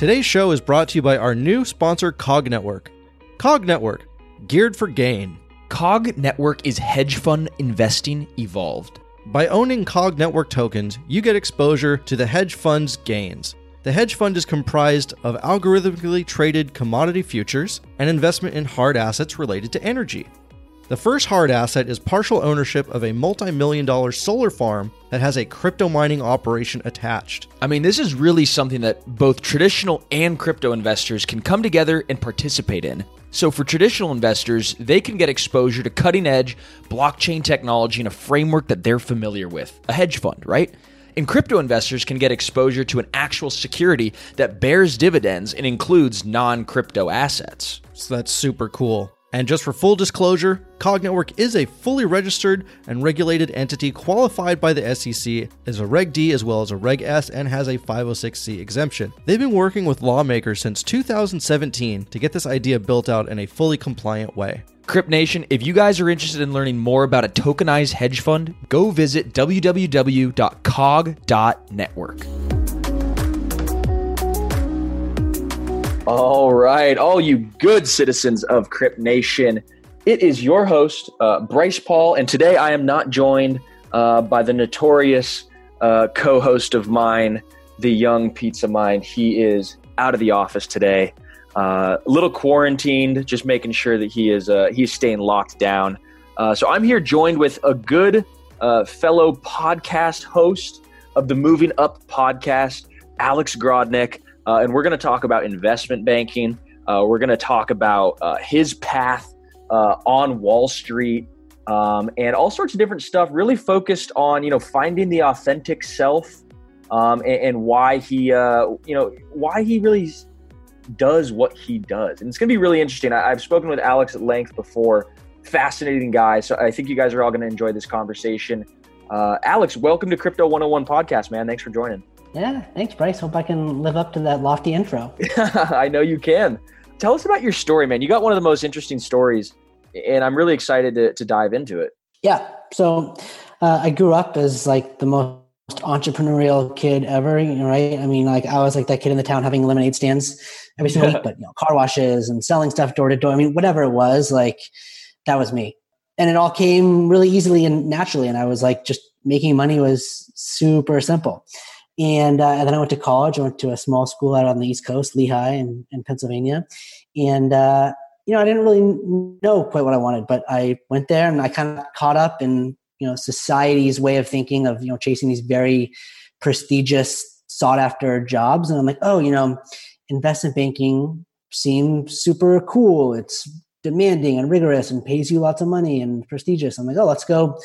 Today's show is brought to you by our new sponsor, Cog Network. Cog Network, geared for gain. Cog Network is hedge fund investing evolved. By owning Cog Network tokens, you get exposure to the hedge fund's gains. The hedge fund is comprised of algorithmically traded commodity futures and investment in hard assets related to energy. The first hard asset is partial ownership of a multi million dollar solar farm that has a crypto mining operation attached. I mean, this is really something that both traditional and crypto investors can come together and participate in. So, for traditional investors, they can get exposure to cutting edge blockchain technology in a framework that they're familiar with a hedge fund, right? And crypto investors can get exposure to an actual security that bears dividends and includes non crypto assets. So that's super cool. And just for full disclosure, Cog Network is a fully registered and regulated entity qualified by the SEC as a Reg D as well as a Reg S and has a 506c exemption. They've been working with lawmakers since 2017 to get this idea built out in a fully compliant way. Crypt Nation, if you guys are interested in learning more about a tokenized hedge fund, go visit www.cog.network. All right, all you good citizens of Crypt Nation, it is your host, uh, Bryce Paul, and today I am not joined uh, by the notorious uh, co host of mine, the young pizza mind. He is out of the office today, uh, a little quarantined, just making sure that he is uh, he's staying locked down. Uh, so I'm here joined with a good fellow podcast host of the Moving Up podcast, Alex Grodnick. Uh, and we're going to talk about investment banking. Uh, we're going to talk about uh, his path uh, on Wall Street um, and all sorts of different stuff. Really focused on you know finding the authentic self um, and, and, why he uh, you know why he really does what he does. And it's going to be really interesting. I, I've spoken with Alex at length before. Fascinating guy. So I think you guys are all going to enjoy this conversation. Uh, Alex, welcome to Crypto 101 podcast, man. Thanks for joining. Yeah, thanks, Bryce. Hope I can live up to that lofty intro. I know you can. Tell us about your story, man. You got one of the most interesting stories, and I'm really excited to, to dive into it. Yeah. So uh, I grew up as like the most entrepreneurial kid ever, right? I mean, like I was like that kid in the town having lemonade stands every single week, but you know, car washes and selling stuff door to door. I mean, whatever it was, like that was me. And it all came really easily and naturally. And I was like, just making money was super simple. And, uh, and then I went to college. I went to a small school out on the East Coast, Lehigh in, in Pennsylvania. And, uh, you know, I didn't really know quite what I wanted, but I went there and I kind of caught up in, you know, society's way of thinking of, you know, chasing these very prestigious, sought after jobs. And I'm like, oh, you know, investment banking seems super cool. It's demanding and rigorous and pays you lots of money and prestigious. I'm like, oh, let's go,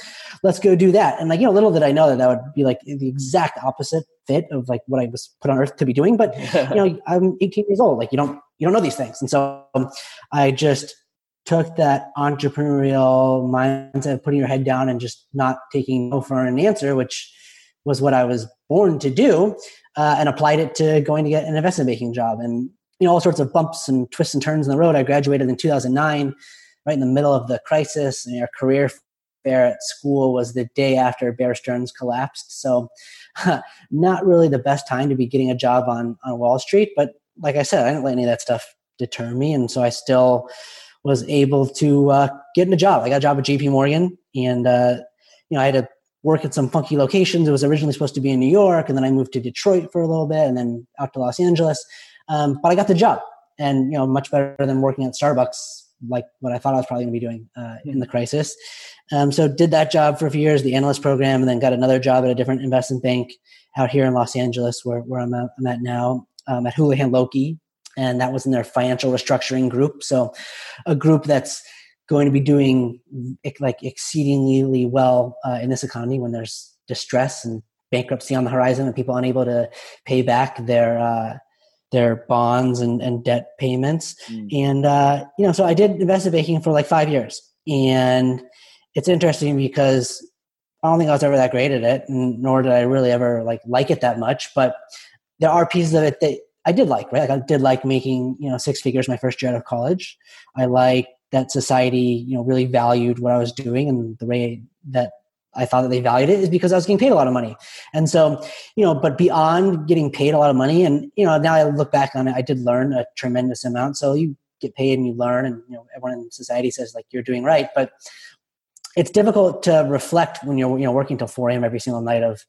let's go do that. And like, you know, little did I know that that would be like the exact opposite fit of like what I was put on earth to be doing. But you know, I'm 18 years old. Like you don't, you don't know these things. And so um, I just took that entrepreneurial mindset of putting your head down and just not taking no for an answer, which was what I was born to do, uh, and applied it to going to get an investment banking job. And you know all sorts of bumps and twists and turns in the road. I graduated in 2009, right in the middle of the crisis, and our career fair at school was the day after Bear Stearns collapsed. So, not really the best time to be getting a job on on Wall Street. But like I said, I didn't let any of that stuff deter me, and so I still was able to uh, get in a job. I got a job at J.P. Morgan, and uh, you know I had to work at some funky locations. It was originally supposed to be in New York, and then I moved to Detroit for a little bit, and then out to Los Angeles. Um, but I got the job, and you know, much better than working at Starbucks, like what I thought I was probably going to be doing uh, in the crisis. Um, so did that job for a few years, the analyst program, and then got another job at a different investment bank out here in Los Angeles, where where I'm at, I'm at now, um, at Houlihan Lokey, and that was in their financial restructuring group. So a group that's going to be doing like exceedingly well uh, in this economy when there's distress and bankruptcy on the horizon and people unable to pay back their uh, their bonds and, and debt payments. Mm. And, uh, you know, so I did investment banking for like five years. And it's interesting because I don't think I was ever that great at it, nor did I really ever like like it that much. But there are pieces of it that I did like, right? Like I did like making, you know, six figures my first year out of college. I like that society, you know, really valued what I was doing and the way that I thought that they valued it is because I was getting paid a lot of money. And so, you know, but beyond getting paid a lot of money, and you know, now I look back on it, I did learn a tremendous amount. So you get paid and you learn, and you know, everyone in society says like you're doing right, but it's difficult to reflect when you're you know working till 4 a.m. every single night of,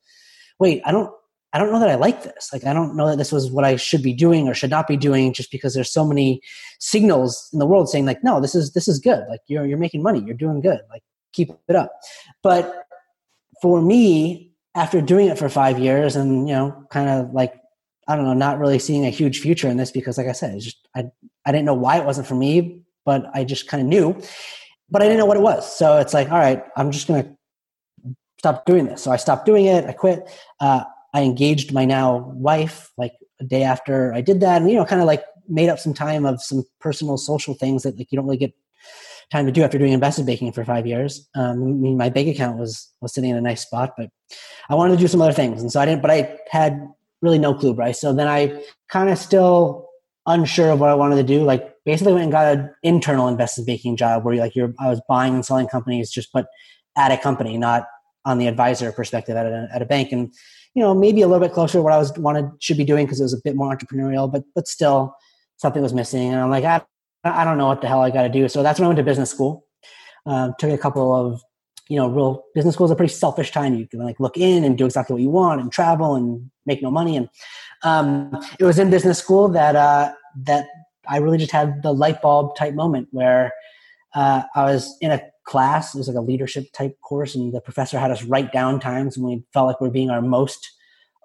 wait, I don't I don't know that I like this. Like, I don't know that this was what I should be doing or should not be doing just because there's so many signals in the world saying like, no, this is, this is good. Like you're, you're making money. You're doing good. Like keep it up. But for me, after doing it for five years and, you know, kind of like, I don't know, not really seeing a huge future in this because like I said, just, I, I didn't know why it wasn't for me, but I just kind of knew, but I didn't know what it was. So it's like, all right, I'm just going to stop doing this. So I stopped doing it. I quit. Uh, I engaged my now wife like a day after I did that, and you know, kind of like made up some time of some personal social things that like you don't really get time to do after doing investment banking for five years. Um, I mean, my bank account was was sitting in a nice spot, but I wanted to do some other things, and so I didn't. But I had really no clue, Bryce. So then I kind of still unsure of what I wanted to do. Like basically went and got an internal investment banking job where like you're I was buying and selling companies just but at a company, not on the advisor perspective at a, at a bank. And you know, maybe a little bit closer to what I was wanted should be doing because it was a bit more entrepreneurial, but but still something was missing. And I'm like, I, I don't know what the hell I got to do. So that's when I went to business school. Um, took a couple of, you know, real business school is a pretty selfish time. You can like look in and do exactly what you want and travel and make no money. And um, it was in business school that uh, that I really just had the light bulb type moment where uh, I was in a class. It was like a leadership type course, and the professor had us write down times when we felt like we are being our most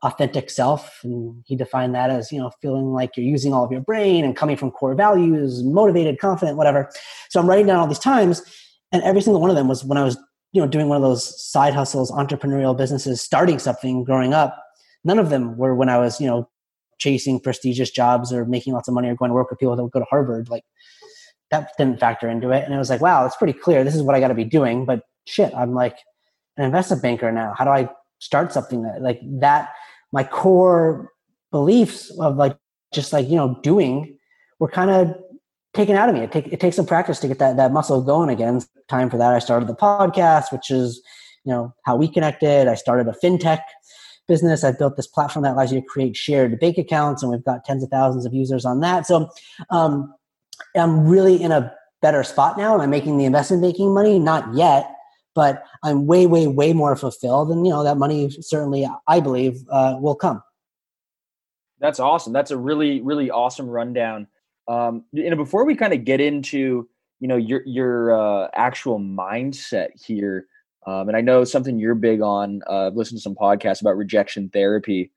authentic self. And he defined that as, you know, feeling like you're using all of your brain and coming from core values, motivated, confident, whatever. So I'm writing down all these times, and every single one of them was when I was, you know, doing one of those side hustles, entrepreneurial businesses, starting something growing up. None of them were when I was, you know, chasing prestigious jobs or making lots of money or going to work with people that would go to Harvard. Like that didn't factor into it. And it was like, wow, it's pretty clear. This is what I got to be doing. But shit, I'm like an investment banker now. How do I start something that like that? My core beliefs of like just like you know doing were kind of taken out of me. It, take, it takes some practice to get that that muscle going again. Time for that. I started the podcast, which is you know how we connected. I started a fintech business. I built this platform that allows you to create shared bank accounts, and we've got tens of thousands of users on that. So um, I'm really in a better spot now. Am I'm making the investment banking money? Not yet, but I'm way, way, way more fulfilled. And, you know, that money certainly, I believe, uh, will come. That's awesome. That's a really, really awesome rundown. Um, you know, before we kind of get into, you know, your, your uh, actual mindset here, um, and I know something you're big on, uh, listened to some podcasts about rejection therapy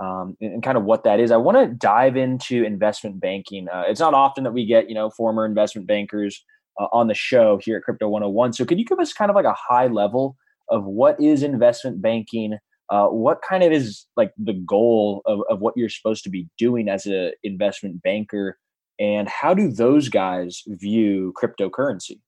um, and, and, kind of what that is. I want to dive into investment banking. Uh, it's not often that we get, you know, former investment bankers uh, on the show here at Crypto 101. So could you give us kind of like a high level of what is investment banking? Uh, what kind of is like the goal of, of what you're supposed to be doing as an investment banker? And how do those guys view cryptocurrency?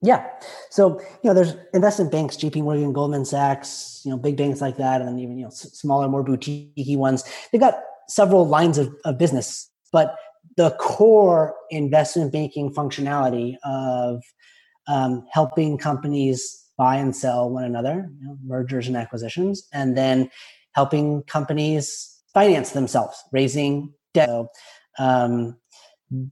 Yeah. So, you know, there's investment banks, JP Morgan, Goldman Sachs, you know, big banks like that, and then even, you know, smaller, more boutique ones. They've got several lines of, of business, but the core investment banking functionality of um, helping companies buy and sell one another, you know, mergers and acquisitions, and then helping companies finance themselves, raising debt. So, um,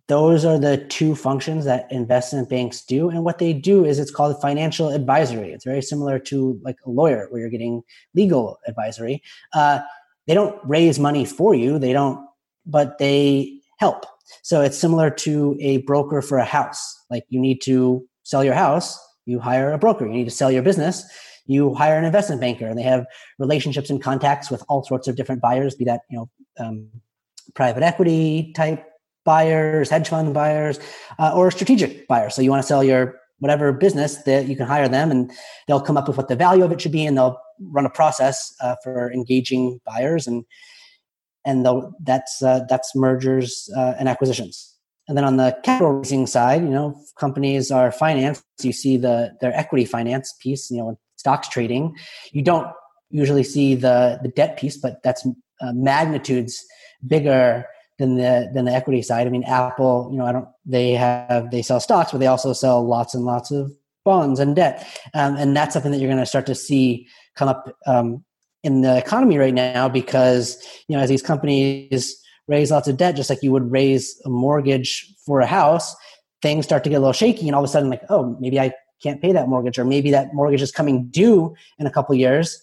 those are the two functions that investment banks do and what they do is it's called financial advisory. It's very similar to like a lawyer where you're getting legal advisory. Uh, they don't raise money for you they don't but they help so it's similar to a broker for a house. Like you need to sell your house you hire a broker. You need to sell your business you hire an investment banker. And they have relationships and contacts with all sorts of different buyers be that you know um, private equity type buyers, hedge fund buyers, uh, or strategic buyers. So you want to sell your whatever business that you can hire them and they'll come up with what the value of it should be and they'll run a process uh, for engaging buyers. And and that's uh, that's mergers uh, and acquisitions. And then on the capital raising side, you know, companies are financed. You see the their equity finance piece. You know, stocks trading. You don't usually see the the debt piece, but that's uh, magnitudes bigger than the than the equity side. I mean, Apple, you know, I don't they have they sell stocks, but they also sell lots and lots of bonds and debt. Um, and that's something that you're going to start to see come up um, in the economy right now because, you know, as these companies raise lots of debt, just like you would raise a mortgage for a house, things start to get a little shaky. And all of a sudden, like, oh, maybe I can't pay that mortgage, or maybe that mortgage is coming due in a couple years.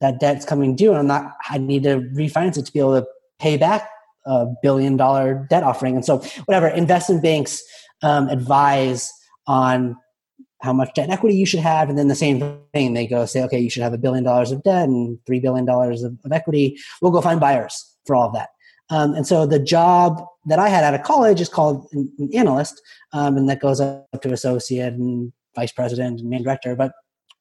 That debt's coming due, and I'm not. I need to refinance it to be able to pay back a billion dollar debt offering. And so, whatever investment banks um, advise on how much debt and equity you should have, and then the same thing they go say, okay, you should have a billion dollars of debt and three billion dollars of, of equity. We'll go find buyers for all of that. Um, and so the job that I had out of college is called an, an analyst, um, and that goes up to associate and vice president and main director. But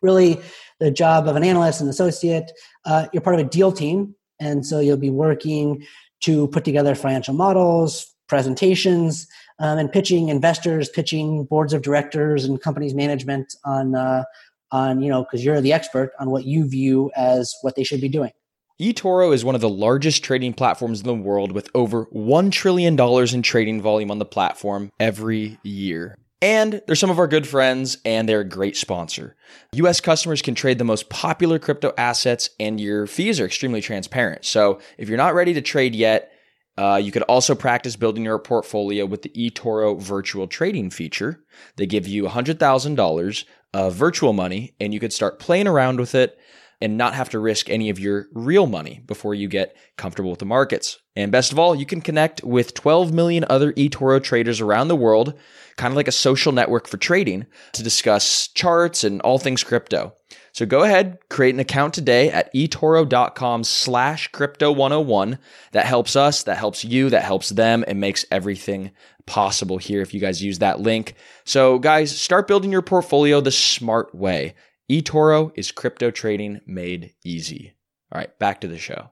really, the job of an analyst and associate, uh, you're part of a deal team, and so you'll be working to put together financial models, presentations, um, and pitching investors, pitching boards of directors and companies management on uh, on you know because you're the expert on what you view as what they should be doing. eToro is one of the largest trading platforms in the world with over $1 trillion in trading volume on the platform every year. And they're some of our good friends, and they're a great sponsor. US customers can trade the most popular crypto assets, and your fees are extremely transparent. So if you're not ready to trade yet, uh, you could also practice building your portfolio with the eToro virtual trading feature. They give you $100,000 of virtual money, and you could start playing around with it and not have to risk any of your real money before you get comfortable with the markets. And best of all, you can connect with 12 million other eToro traders around the world, kind of like a social network for trading, to discuss charts and all things crypto. So go ahead, create an account today at eToro.com slash crypto 101. That helps us, that helps you, that helps them, and makes everything possible here if you guys use that link. So guys, start building your portfolio the smart way eToro is crypto trading made easy. All right, back to the show.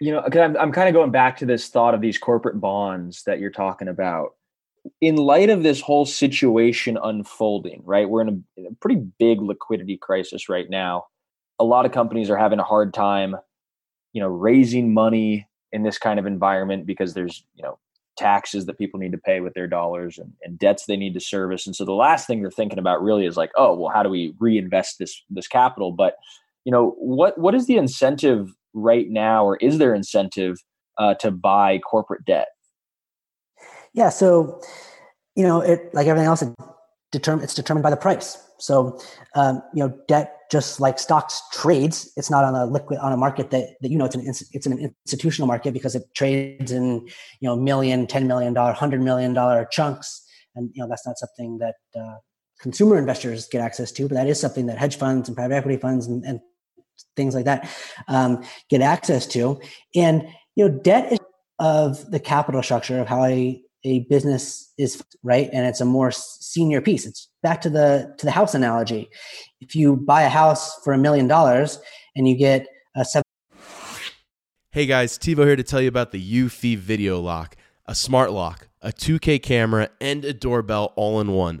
You know, I'm, I'm kind of going back to this thought of these corporate bonds that you're talking about. In light of this whole situation unfolding, right? We're in a, in a pretty big liquidity crisis right now. A lot of companies are having a hard time, you know, raising money in this kind of environment because there's, you know, taxes that people need to pay with their dollars and, and, debts they need to service. And so the last thing they're thinking about really is like, oh, well, how do we reinvest this this capital? But you know, what what is the incentive right now, or is there incentive uh, to buy corporate debt? Yeah, so you know, it like everything else, it determine it's determined by the price. So um, you know, debt just like stocks trades it's not on a liquid on a market that, that you know it's an it's an institutional market because it trades in you know million ten million dollar hundred million dollar chunks and you know that's not something that uh, consumer investors get access to but that is something that hedge funds and private equity funds and, and things like that um, get access to and you know debt is of the capital structure of how a a business is right? And it's a more senior piece. It's back to the to the house analogy. If you buy a house for a million dollars and you get a seven hey guys tivo here to tell you about the Eufy video lock a smart lock a 2k camera and a doorbell all in one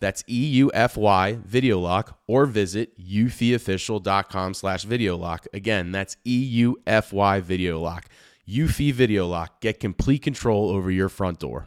That's E U F Y Video Lock, or visit eufyofficial.com slash video lock. Again, that's E U F Y Video Lock. Eufy Video Lock. Get complete control over your front door.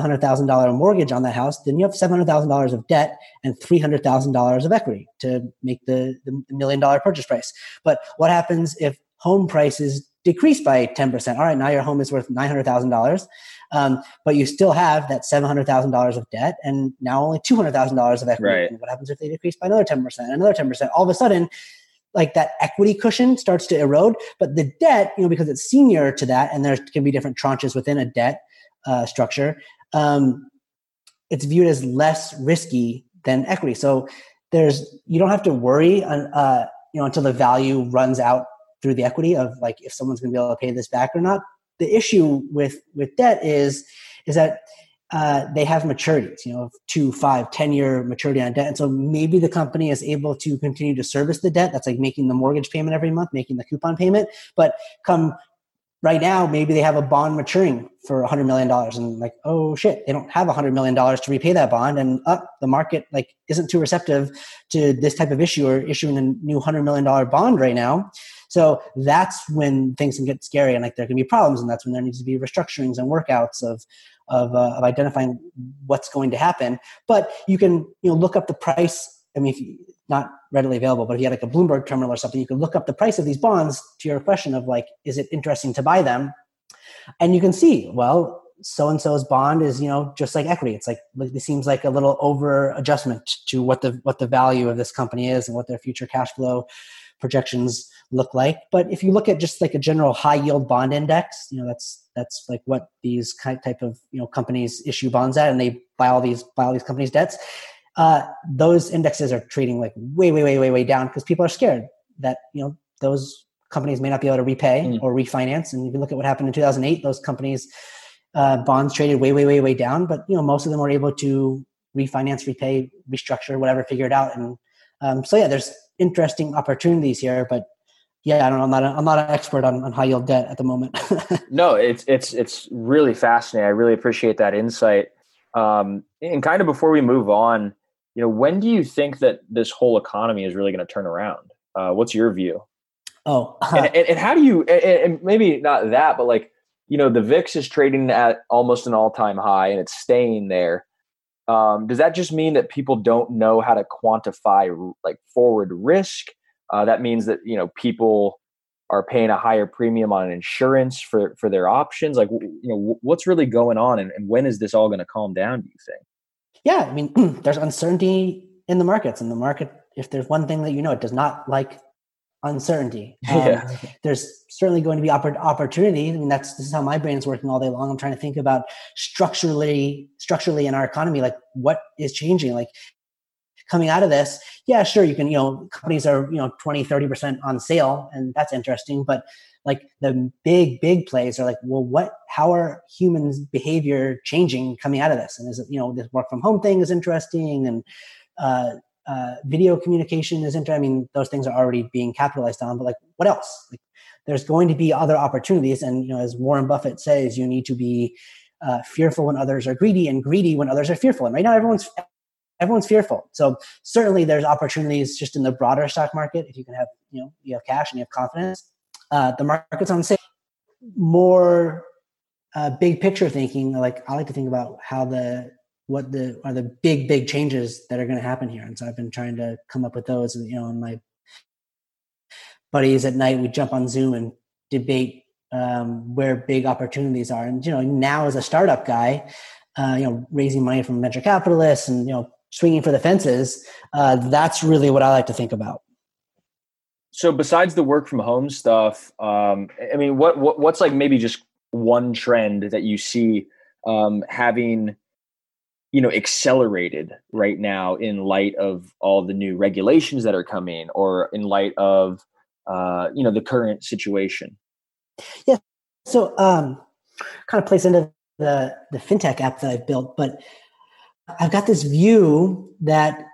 hundred thousand dollar mortgage on that house, then you have seven hundred thousand dollars of debt and three hundred thousand dollars of equity to make the, the million dollar purchase price. But what happens if home prices decrease by ten percent? All right, now your home is worth nine hundred thousand um, dollars, but you still have that seven hundred thousand dollars of debt, and now only two hundred thousand dollars of equity. Right. And what happens if they decrease by another ten percent, another ten percent? All of a sudden, like that equity cushion starts to erode, but the debt, you know, because it's senior to that, and there can be different tranches within a debt uh, structure um, it's viewed as less risky than equity. So there's you don't have to worry uh, you know until the value runs out through the equity of like if someone's going to be able to pay this back or not. The issue with with debt is is that uh, they have maturities, you know, two, five, ten year maturity on debt. And so maybe the company is able to continue to service the debt. That's like making the mortgage payment every month, making the coupon payment. But come right now maybe they have a bond maturing for $100 million and like oh shit they don't have $100 million to repay that bond. And up the market like isn't too receptive to this type of issue or issuing a new $100 million bond right now. So that's when things can get scary and like there can be problems and that's when there needs to be restructurings and workouts of of, uh, of identifying what's going to happen. But you can you know look up the price. I mean, if you, not readily available, but if you had like a Bloomberg terminal or something, you could look up the price of these bonds to your question of like, is it interesting to buy them? And you can see, well, so and so's bond is, you know, just like equity. It's like it seems like a little over adjustment to what the what the value of this company is and what their future cash flow projections look like. But if you look at just like a general high yield bond index, you know, that's that's like what these type of you know companies issue bonds at, and they buy all these buy all these companies' debts uh, those indexes are trading like way, way, way, way, way down because people are scared that you know those companies may not be able to repay mm. or refinance. And if you look at what happened in 2008, those companies uh, bonds traded way, way, way, way down, but you know most of them were able to refinance, repay, restructure, whatever, figure it out. And um, so yeah, there's interesting opportunities here, but yeah, I don't know. I'm not. A, I'm not an expert on, on high yield debt at the moment. no, it's it's it's really fascinating. I really appreciate that insight. Um, and kind of before we move on, you know, when do you think that this whole economy is really going to turn around? Uh, what's your view? Oh, and, and, and, how do you? And, and maybe not that, but like you know, the VIX is trading at almost an all-time high, and it's staying there. Um, does that just mean that people don't know how to quantify like forward risk? Uh, that means that you know people are paying a higher premium on insurance for for their options. Like you know, what's really going on, and, and when is this all going to calm down? Do you think? Yeah, I mean, there's uncertainty in the markets, and the market, if there's one thing that you know, it does not like uncertainty. Um, yeah. There's certainly going to be oppor- opportunity. I mean, that's this is how my brain is working all day long. I'm trying to think about structurally, structurally in our economy, like what is changing, like coming out of this. Yeah, sure, you can, you know, companies are, you know, 20, 30% on sale, and that's interesting, but like the big big plays are like well what how are humans behavior changing coming out of this? And is it you know this work from home thing is interesting and uh, uh, video communication is interesting i mean those things are already being capitalized on but like what else? Like there's going to be other opportunities. And you know as warren buffett says you need to be uh, fearful when others are greedy and greedy when others are fearful. And right now everyone's everyone's fearful. So certainly there's opportunities just in the broader stock market if you can have you know you have cash and you have confidence uh, the market's on sale. More uh, big picture thinking, like I like to think about how the what the are the big big changes that are going to happen here, and so I've been trying to come up with those. You know, and my buddies at night we jump on Zoom and debate um, where big opportunities are. And you know, now as a startup guy, uh, you know, raising money from venture capitalists and you know, swinging for the fences. Uh, that's really what I like to think about. So, besides the work from home stuff, um, I mean, what, what what's like maybe just one trend that you see um, having you know accelerated right now in light of all the new regulations that are coming or in light of uh, you know the current situation? Yeah. So um, kind of plays into the the fintech app that i've built but i've got this view that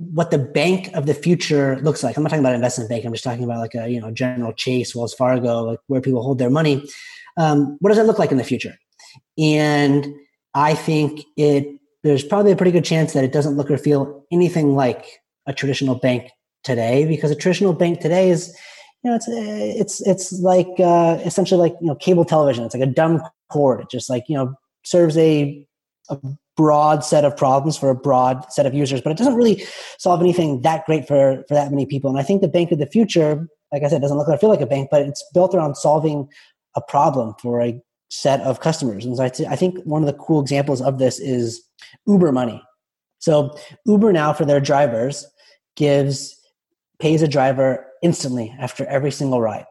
what the bank of the future looks like. I'm not talking about investment bank i'm just talking about like a you know general chase wells fargo like where people hold their money. Um, what does that look like in the future? And i think it there's probably a pretty good chance that it doesn't look or feel anything like a traditional bank today because a traditional bank today is you know it's it's it's like uh, essentially like you know cable television. It's like a dumb cord. It just like you know serves a a broad set of problems for a broad set of users but it doesn't really solve anything that great for for that many people and i think the bank of the future like i said doesn't look or feel like a bank but it's built around solving a problem for a set of customers and so I, think one of the cool examples of this is Uber money. So Uber now for their drivers gives pays a driver instantly after every single ride.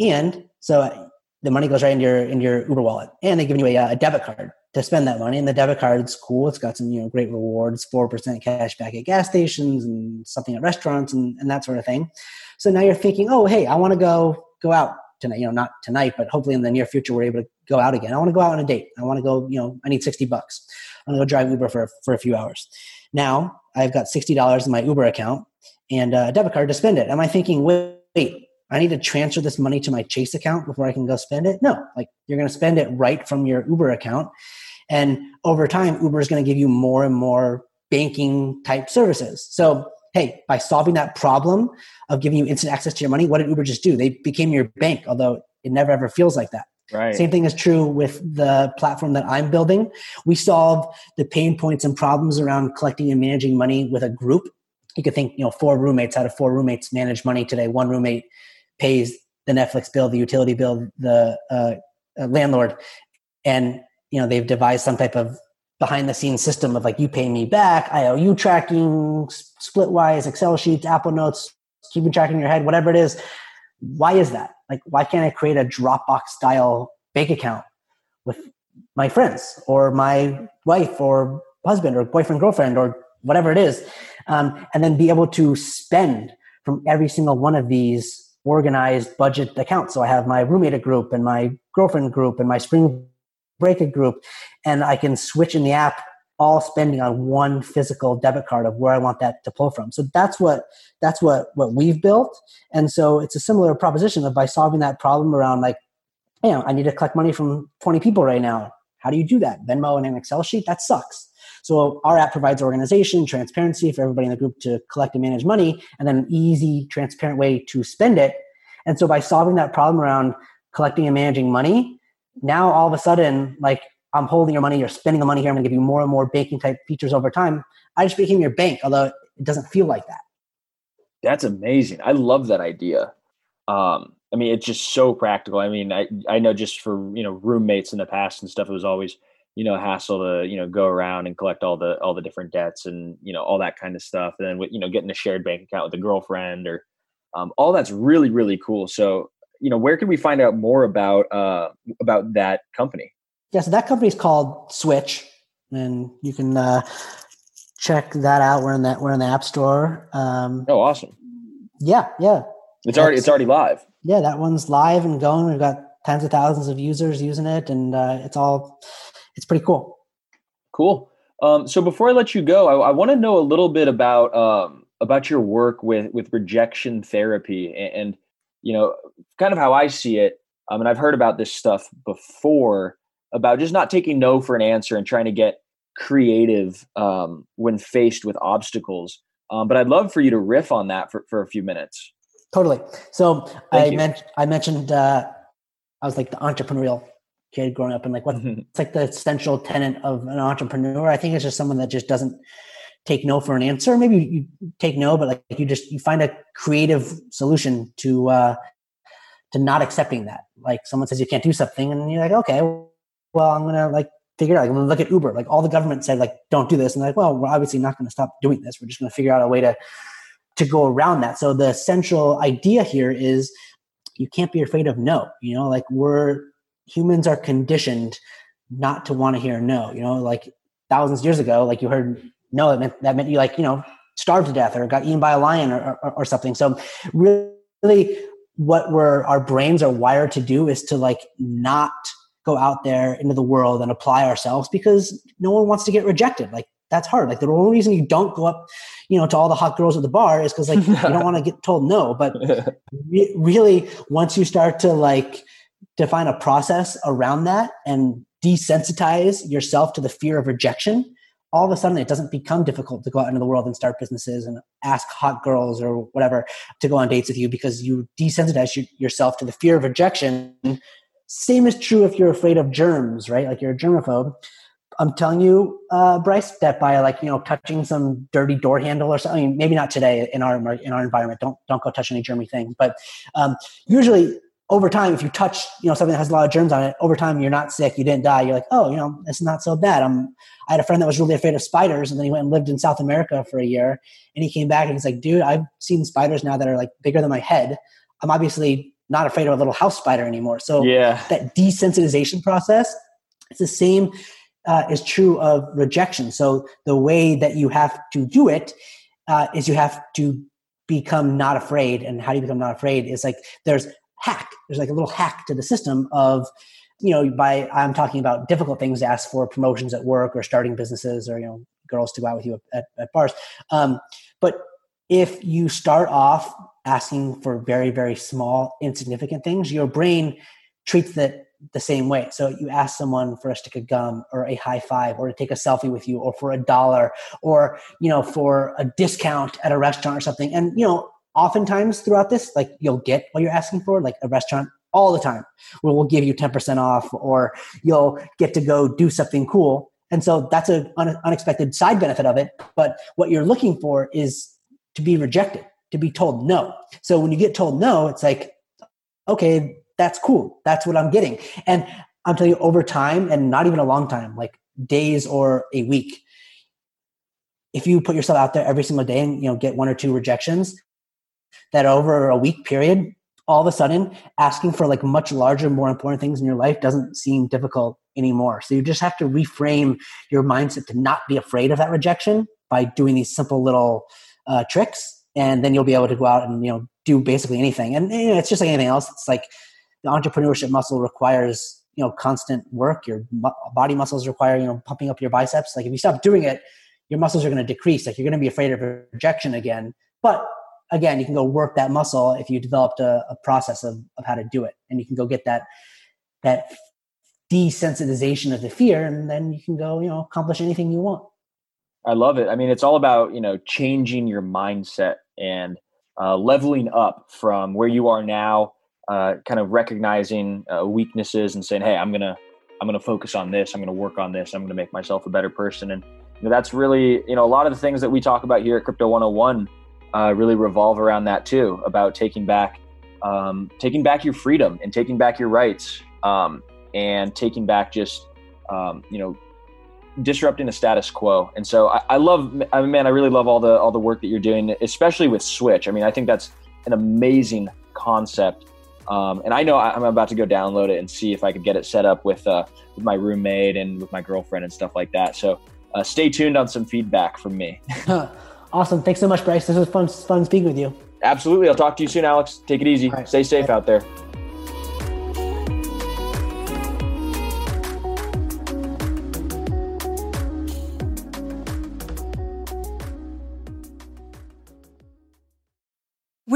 And so uh, the money goes right into your in your Uber wallet, and they give you a, uh, a debit card to spend that money. And the debit card's cool; it's got some you know great rewards, four percent cash back at gas stations, and something at restaurants, and, and that sort of thing. So now you're thinking, oh, hey, I want to go go out tonight. You know, not tonight, but hopefully in the near future we're able to go out again. I want to go out on a date. I want to go. You know, I need sixty bucks. I'm gonna go drive Uber for for a few hours. Now I've got sixty dollars in my Uber account and a debit card to spend it. Am I thinking, wait, wait, I need to transfer this money to my Chase account before I can go spend it? No, like you're going to spend it right from your Uber account. And over time, Uber is going to give you more and more banking type services. So, hey, by solving that problem of giving you instant access to your money, what did Uber just do? They became your bank, although it never ever feels like that. Right. Same thing is true with the platform that I'm building. We solve the pain points and problems around collecting and managing money with a group. You could think, you know, four roommates out of four roommates manage money today. One roommate pays the Netflix bill, the utility bill, the uh, uh, landlord, and you know they've devised some type of behind the scenes system of like you pay me back, IOU tracking, splitwise, Excel sheets, Apple Notes, keeping track in your head, whatever it is. Why is that? Like, why can't I create a Dropbox style bank account with my friends or my wife or husband or boyfriend, girlfriend, or whatever it is, um, and then be able to spend from every single one of these organized budget account. So I have my roommate group and my girlfriend group and my spring break group, and I can switch in the app all spending on one physical debit card of where I want that to pull from. So that's what that's what what we've built. And so it's a similar proposition of by solving that problem around like, you know, I need to collect money from 20 people right now. How do you do that? Venmo and an Excel sheet? That sucks. So our app provides organization, transparency for everybody in the group to collect and manage money, and then an easy, transparent way to spend it. And so by solving that problem around collecting and managing money, now all of a sudden, like I'm holding your money, you're spending the money here, I'm gonna give you more and more banking type features over time. I just became your bank, although it doesn't feel like that. That's amazing. I love that idea. Um, I mean, it's just so practical. I mean, I, I know just for, you know, roommates in the past and stuff, it was always, you know, hassle to, you know, go around and collect all the, all the different debts and, you know, all that kind of stuff. And then with, you know, getting a shared bank account with a girlfriend or, um, all that's really, really cool. So, you know, where can we find out more about, uh, about that company? yeah, so that company is called Switch, and you can uh, check that out. We're in that we're in the App Store. Um, oh, awesome! Yeah, yeah. It's already it's already live. Yeah, that one's live and going. We've got tens of thousands of users using it, and uh, it's all it's pretty cool. Cool. Um, so before I let you go, I, I want to know a little bit about um, about your work with with rejection therapy, and, and you know, kind of how I see it. Um, and I've heard about this stuff before about just not taking no for an answer and trying to get creative um, when faced with obstacles. Um, but I'd love for you to riff on that for, for a few minutes. Totally. So Thank I, men- I mentioned uh, I was like the entrepreneurial kid growing up and like what's mm-hmm. like the essential tenet of an entrepreneur. I think it's just someone that just doesn't take no for an answer. Maybe you take no, but like you just you find a creative solution to uh, to not accepting that. Like someone says you can't do something, and you're like, okay, well, I'm gonna like figure out. Like when we look at Uber, like all the government said, like don't do this, and like, well, we're obviously not going to stop doing this. We're just to figure out a way to to go around that. So the central idea here is you can't be afraid of no. You know, like we're humans are conditioned not to want to hear no. You know, like thousands of years ago, like you heard no, that meant, that meant you like you know starved to death or got eaten by a lion or, or, or something. So really, what we're our brains are wired to do is to like not go out there into the world and apply ourselves because no one wants to get rejected. Like that's hard. Like the only reason you don't go up, you know, to all the hot girls at the bar is because like you don't want to get told no. But re- really, once you start to like define a process around that and desensitize yourself to the fear of rejection, all of a sudden it doesn't become difficult to go out into the world and start businesses and ask hot girls or whatever to go on dates with you because you desensitize yourself to the fear of rejection. Same is true if you're afraid of germs, right? Like you're a germaphobe I'm telling you, uh, Bryce, that by like you know touching some dirty door handle or something. Maybe not today in our in our environment. Don't don't go touch any germy thing. But um, usually over time, if you touch you know something that has a lot of germs on it, over time you're not sick, you didn't die. You're like, oh, you know, it's not so bad. I'm. I had a friend that was really afraid of spiders, and then he went and lived in South America for a year, and he came back and he's like, dude, I've seen spiders now that are like bigger than my head. I'm obviously not afraid of a little house spider anymore. So yeah. that desensitization process, it's the same uh, is true of rejection. So the way that you have to do it uh, is you have to become not afraid. And how do you become not afraid? Is like there's hack. There's like a little hack to the system of you know by I'm talking about difficult things to ask for promotions at work or starting businesses or you know girls to go out with you at, at bars. Um, but if you start off asking for very very small insignificant things, your brain treats that the same way. So you ask someone for a stick of gum or a high five or to take a selfie with you or for a dollar or, you know, for a discount at a restaurant or something. And, you know, oftentimes throughout this, like you'll get what you're asking for, like a restaurant all the time where we'll give you 10% off or you'll get to go do something cool. And so that's an un- unexpected side benefit of it. But what you're looking for is to be rejected, to be told no. So when you get told no, it's like, okay, that's cool. That's what I'm getting. And I'm telling you, over time, and not even a long time, like days or a week, if you put yourself out there every single day and you know get one or two rejections, that over a week period, all of a sudden asking for like much larger, more important things in your life doesn't seem difficult anymore. So you just have to reframe your mindset to not be afraid of that rejection by doing these simple little uh, tricks, and then you'll be able to go out and you know do basically anything. And you know, it's just like anything else. It's like the entrepreneurship muscle requires you know constant work your mu- body muscles require you know pumping up your biceps like if you stop doing it your muscles are going to decrease like you're going to be afraid of rejection again but again you can go work that muscle if you developed a, a process of, of how to do it and you can go get that that desensitization of the fear and then you can go you know accomplish anything you want i love it i mean it's all about you know changing your mindset and uh, leveling up from where you are now uh, kind of recognizing uh, weaknesses and saying, "Hey, I'm gonna I'm gonna focus on this. I'm gonna work on this. I'm gonna make myself a better person." And you know, that's really you know a lot of the things that we talk about here at Crypto 101 uh, really revolve around that too, about taking back um, taking back your freedom and taking back your rights um, and taking back just um, you know disrupting the status quo. And so I, I love, I mean, man, I really love all the all the work that you're doing, especially with Switch. I mean, I think that's an amazing concept um, and I know I'm about to go download it and see if I could get it set up with uh, with my roommate and with my girlfriend and stuff like that. So uh, stay tuned on some feedback from me. awesome. Thanks so much, Bryce. This was fun, fun speaking with you. Absolutely. I'll talk to you soon, Alex. Take it easy. Right. Stay safe out there.